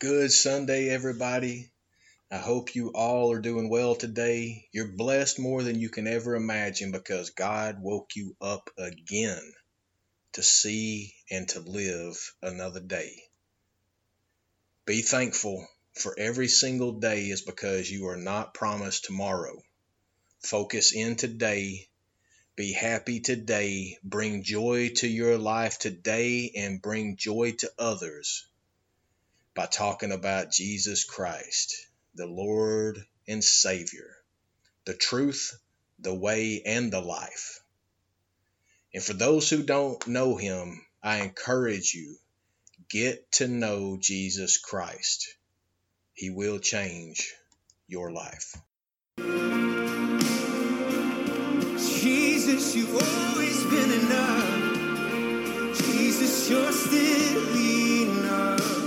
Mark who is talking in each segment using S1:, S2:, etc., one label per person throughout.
S1: Good Sunday, everybody. I hope you all are doing well today. You're blessed more than you can ever imagine because God woke you up again to see and to live another day. Be thankful for every single day is because you are not promised tomorrow. Focus in today. Be happy today. Bring joy to your life today and bring joy to others by talking about Jesus Christ, the Lord and Savior, the truth, the way, and the life. And for those who don't know him, I encourage you get to know Jesus Christ. He will change your life.
S2: Jesus, you've always been enough. Jesus, you're still enough.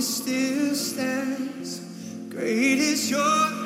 S2: promise still stands. Great is your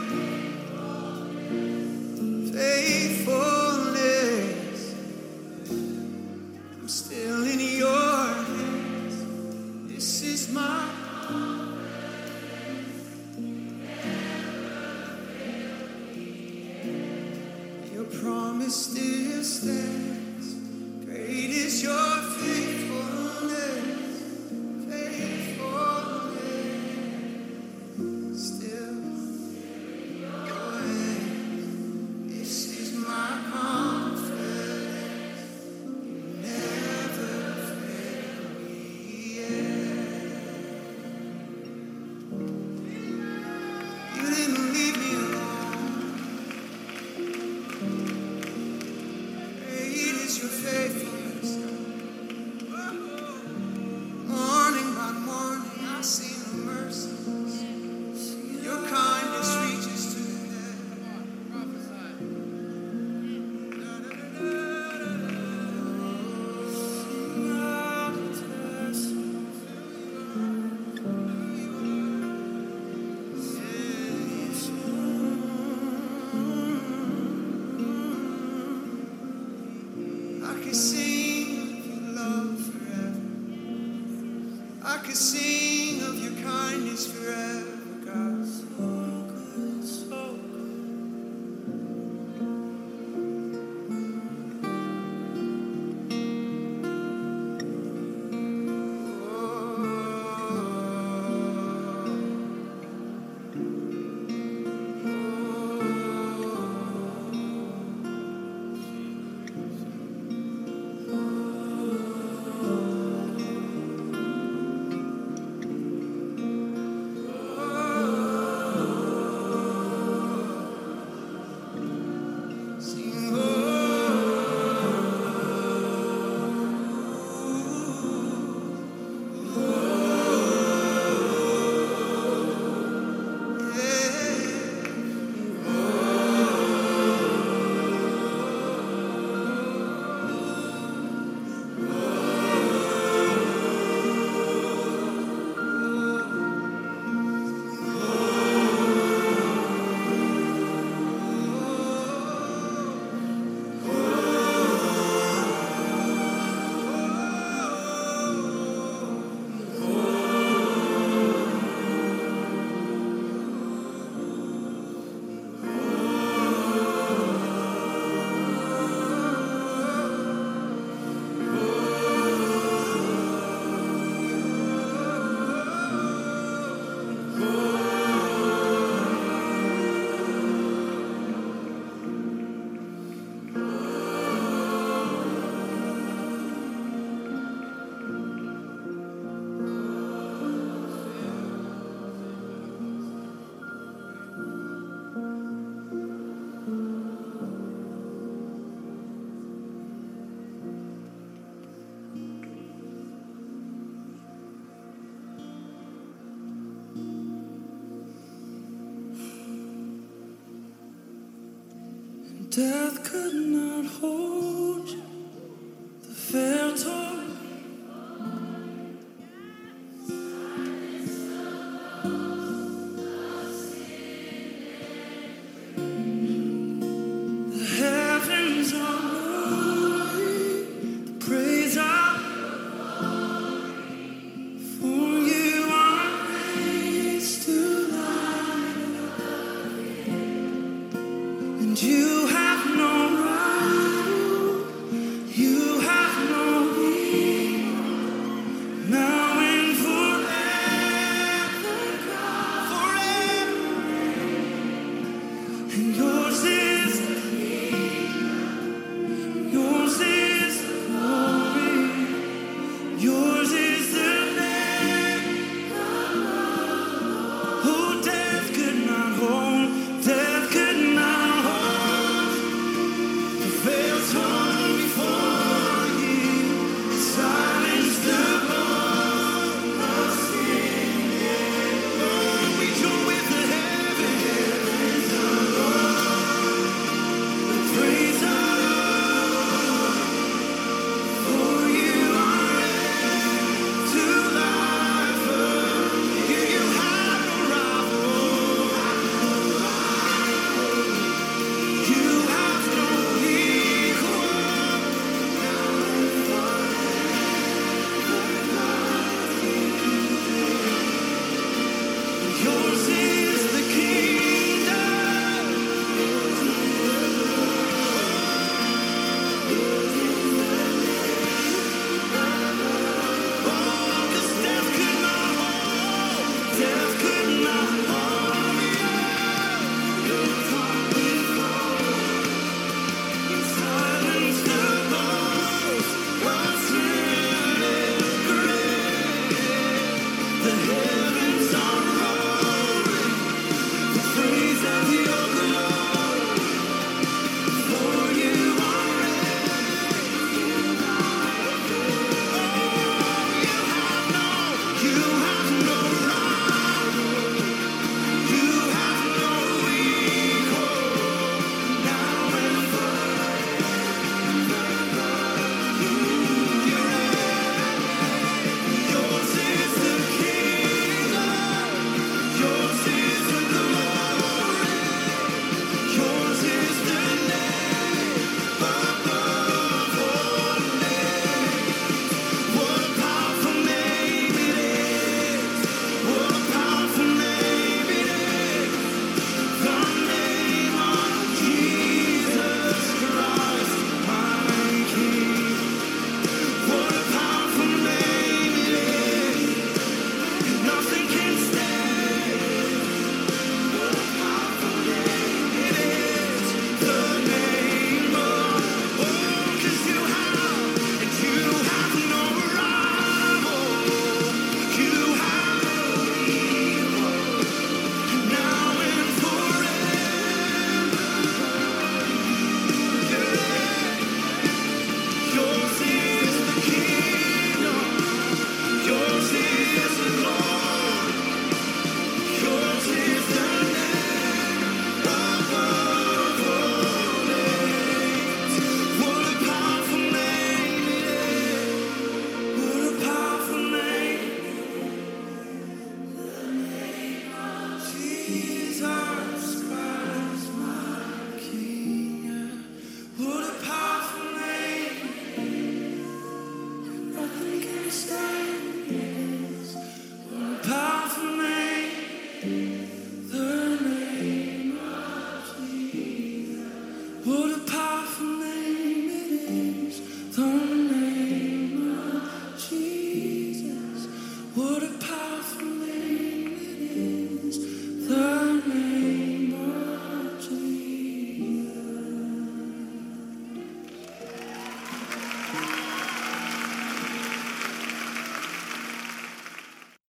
S3: faithful. Death could not hold you. The fair.